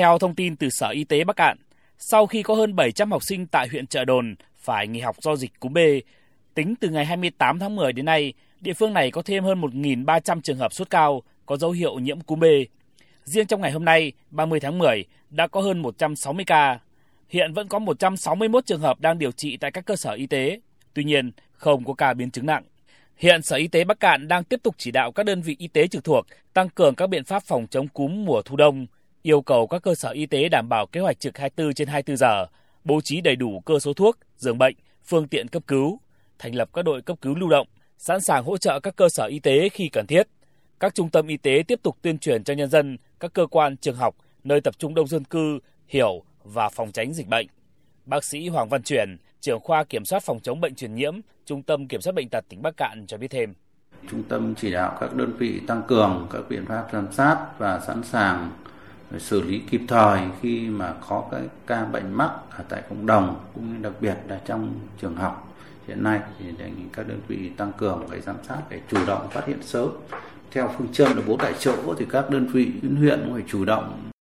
Theo thông tin từ Sở Y tế Bắc Cạn, sau khi có hơn 700 học sinh tại huyện Trợ Đồn phải nghỉ học do dịch cúm B, tính từ ngày 28 tháng 10 đến nay, địa phương này có thêm hơn 1.300 trường hợp sốt cao có dấu hiệu nhiễm cúm B. Riêng trong ngày hôm nay, 30 tháng 10, đã có hơn 160 ca. Hiện vẫn có 161 trường hợp đang điều trị tại các cơ sở y tế. Tuy nhiên, không có ca biến chứng nặng. Hiện Sở Y tế Bắc Cạn đang tiếp tục chỉ đạo các đơn vị y tế trực thuộc tăng cường các biện pháp phòng chống cúm mùa thu đông, yêu cầu các cơ sở y tế đảm bảo kế hoạch trực 24 trên 24 giờ, bố trí đầy đủ cơ số thuốc, giường bệnh, phương tiện cấp cứu, thành lập các đội cấp cứu lưu động, sẵn sàng hỗ trợ các cơ sở y tế khi cần thiết. Các trung tâm y tế tiếp tục tuyên truyền cho nhân dân, các cơ quan, trường học, nơi tập trung đông dân cư hiểu và phòng tránh dịch bệnh. Bác sĩ Hoàng Văn Truyền, trưởng khoa kiểm soát phòng chống bệnh truyền nhiễm, Trung tâm Kiểm soát bệnh tật tỉnh Bắc Cạn cho biết thêm. Trung tâm chỉ đạo các đơn vị tăng cường các biện pháp giám sát và sẵn sàng xử lý kịp thời khi mà có cái ca bệnh mắc ở tại cộng đồng, cũng như đặc biệt là trong trường học. Hiện nay thì đề nghị các đơn vị tăng cường cái giám sát để chủ động phát hiện sớm. Theo phương châm là bốn tại chỗ thì các đơn vị huyện cũng phải chủ động